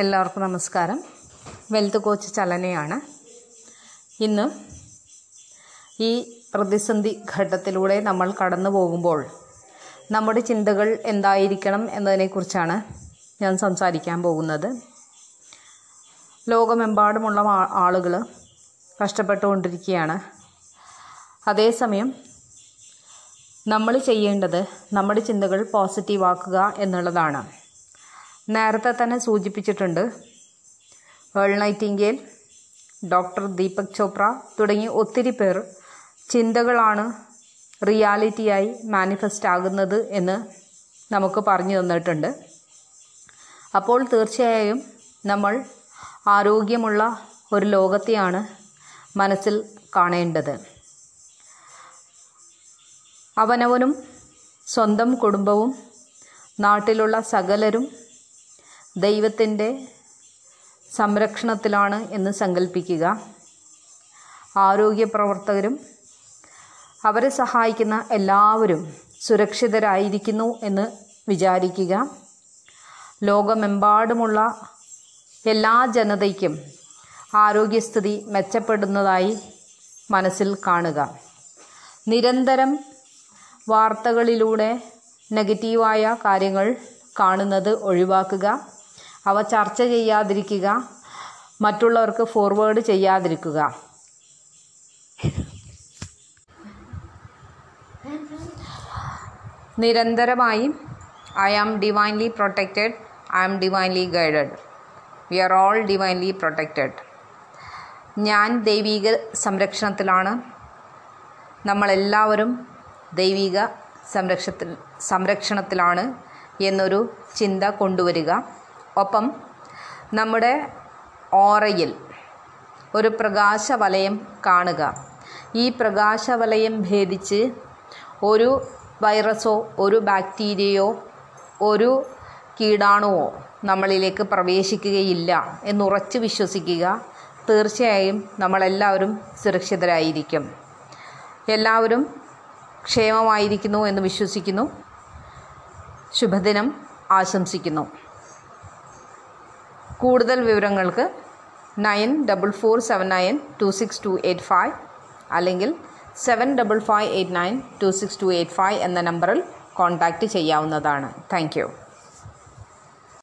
എല്ലാവർക്കും നമസ്കാരം. Wealth coach ചലനയാണ്. ഇന്ന് ഈ പ്രതിസന്ധി ഘട്ടത്തിലൂടെ നമ്മൾ കടന്നു പോകുമ്പോൾ നമ്മുടെ ചിന്തകൾ എന്തായിരിക്കണം എന്നതിനെക്കുറിച്ചാണ് ഞാൻ സംസാരിക്കാൻ പോകുന്നത്. ലോകമെമ്പാടുമുള്ള ആളുകൾ കഷ്ടപ്പെട്ടുകൊണ്ടിരിക്കുകയാണ്. അതേസമയം നമ്മൾ ചെയ്യേണ്ടത് നമ്മുടെ ചിന്തകൾ പോസിറ്റീവാക്കുക എന്നുള്ളതാണ്. നേരത്തെ തന്നെ സൂചിപ്പിച്ചിട്ടുണ്ട്. Earl Nightingale doctor Deepak Chopra തുടങ്ങി ഒത്തിരി പേർ ചിന്തകളാണ് റിയാലിറ്റിയായി മാനിഫെസ്റ്റ് ആകുന്നത് എന്ന് നമുക്ക് പറഞ്ഞു തന്നിട്ടുണ്ട്. അപ്പോൾ തീർച്ചയായും നമ്മൾ ആരോഗ്യമുള്ള ഒരു ലോകത്തെയാണ് മനസ്സിൽ കാണേണ്ടത്. അവനവനും സ്വന്തം കുടുംബവും നാട്ടിലുള്ള സകലരും ദൈവത്തിന്റെ സംരക്ഷണത്തിലാണ് എന്ന് സങ്കല്പിക്കുക ആരോഗ്യ പ്രവർത്തകരും അവരെ സഹായിക്കുന്ന എല്ലാവരും സുരക്ഷിതരായിരിക്കുന്നു എന്ന് വിചാരിക്കുക. ലോകമെമ്പാടുമുള്ള എല്ലാ ജനതയ്ക്കും ആരോഗ്യസ്ഥിതി മെച്ചപ്പെടുന്നതായി മനസ്സിൽ കാണുക. നിരന്തരം വാർത്തകളിലൂടെ നെഗറ്റീവായ കാര്യങ്ങൾ കാണുന്നത് ഒഴിവാക്കുക. അവ ചർച്ച ചെയ്യാതിരിക്കുക മറ്റുള്ളവർക്ക് ഫോർവേഡ് ചെയ്യാതിരിക്കുക. നിരന്തരമായി I am divinely protected I am divinely guided we are all divinely protected ഞാൻ ദൈവീക സംരക്ഷണത്തിലാണ്. നമ്മളെല്ലാവരും ദൈവിക സംരക്ഷത്തിൽ സംരക്ഷണത്തിലാണ് എന്നൊരു ചിന്ത കൊണ്ടുവരിക. ഒപ്പം നമ്മുടെ ഓറയിൽ ഒരു പ്രകാശവലയം കാണുക. ഈ പ്രകാശവലയം ഭേദിച്ച് ഒരു വൈറസോ ഒരു ബാക്ടീരിയയോ ഒരു കീടാണുവോ നമ്മളിലേക്ക് പ്രവേശിക്കുകയില്ല എന്നുറച്ച് വിശ്വസിക്കുക തീർച്ചയായും നമ്മളെല്ലാവരും സുരക്ഷിതരായിരിക്കും. എല്ലാവരും ക്ഷേമമായിരിക്കുന്നു എന്ന് വിശ്വസിക്കുന്നു. ശുഭദിനം ആശംസിക്കുന്നു. കൂടുതൽ വിവരങ്ങൾക്ക് nine double four seven nine two six two eight five അല്ലെങ്കിൽ seven double five eight nine two six two eight five എന്ന നമ്പറിൽ കോൺടാക്റ്റ് ചെയ്യാവുന്നതാണ്. Thank you.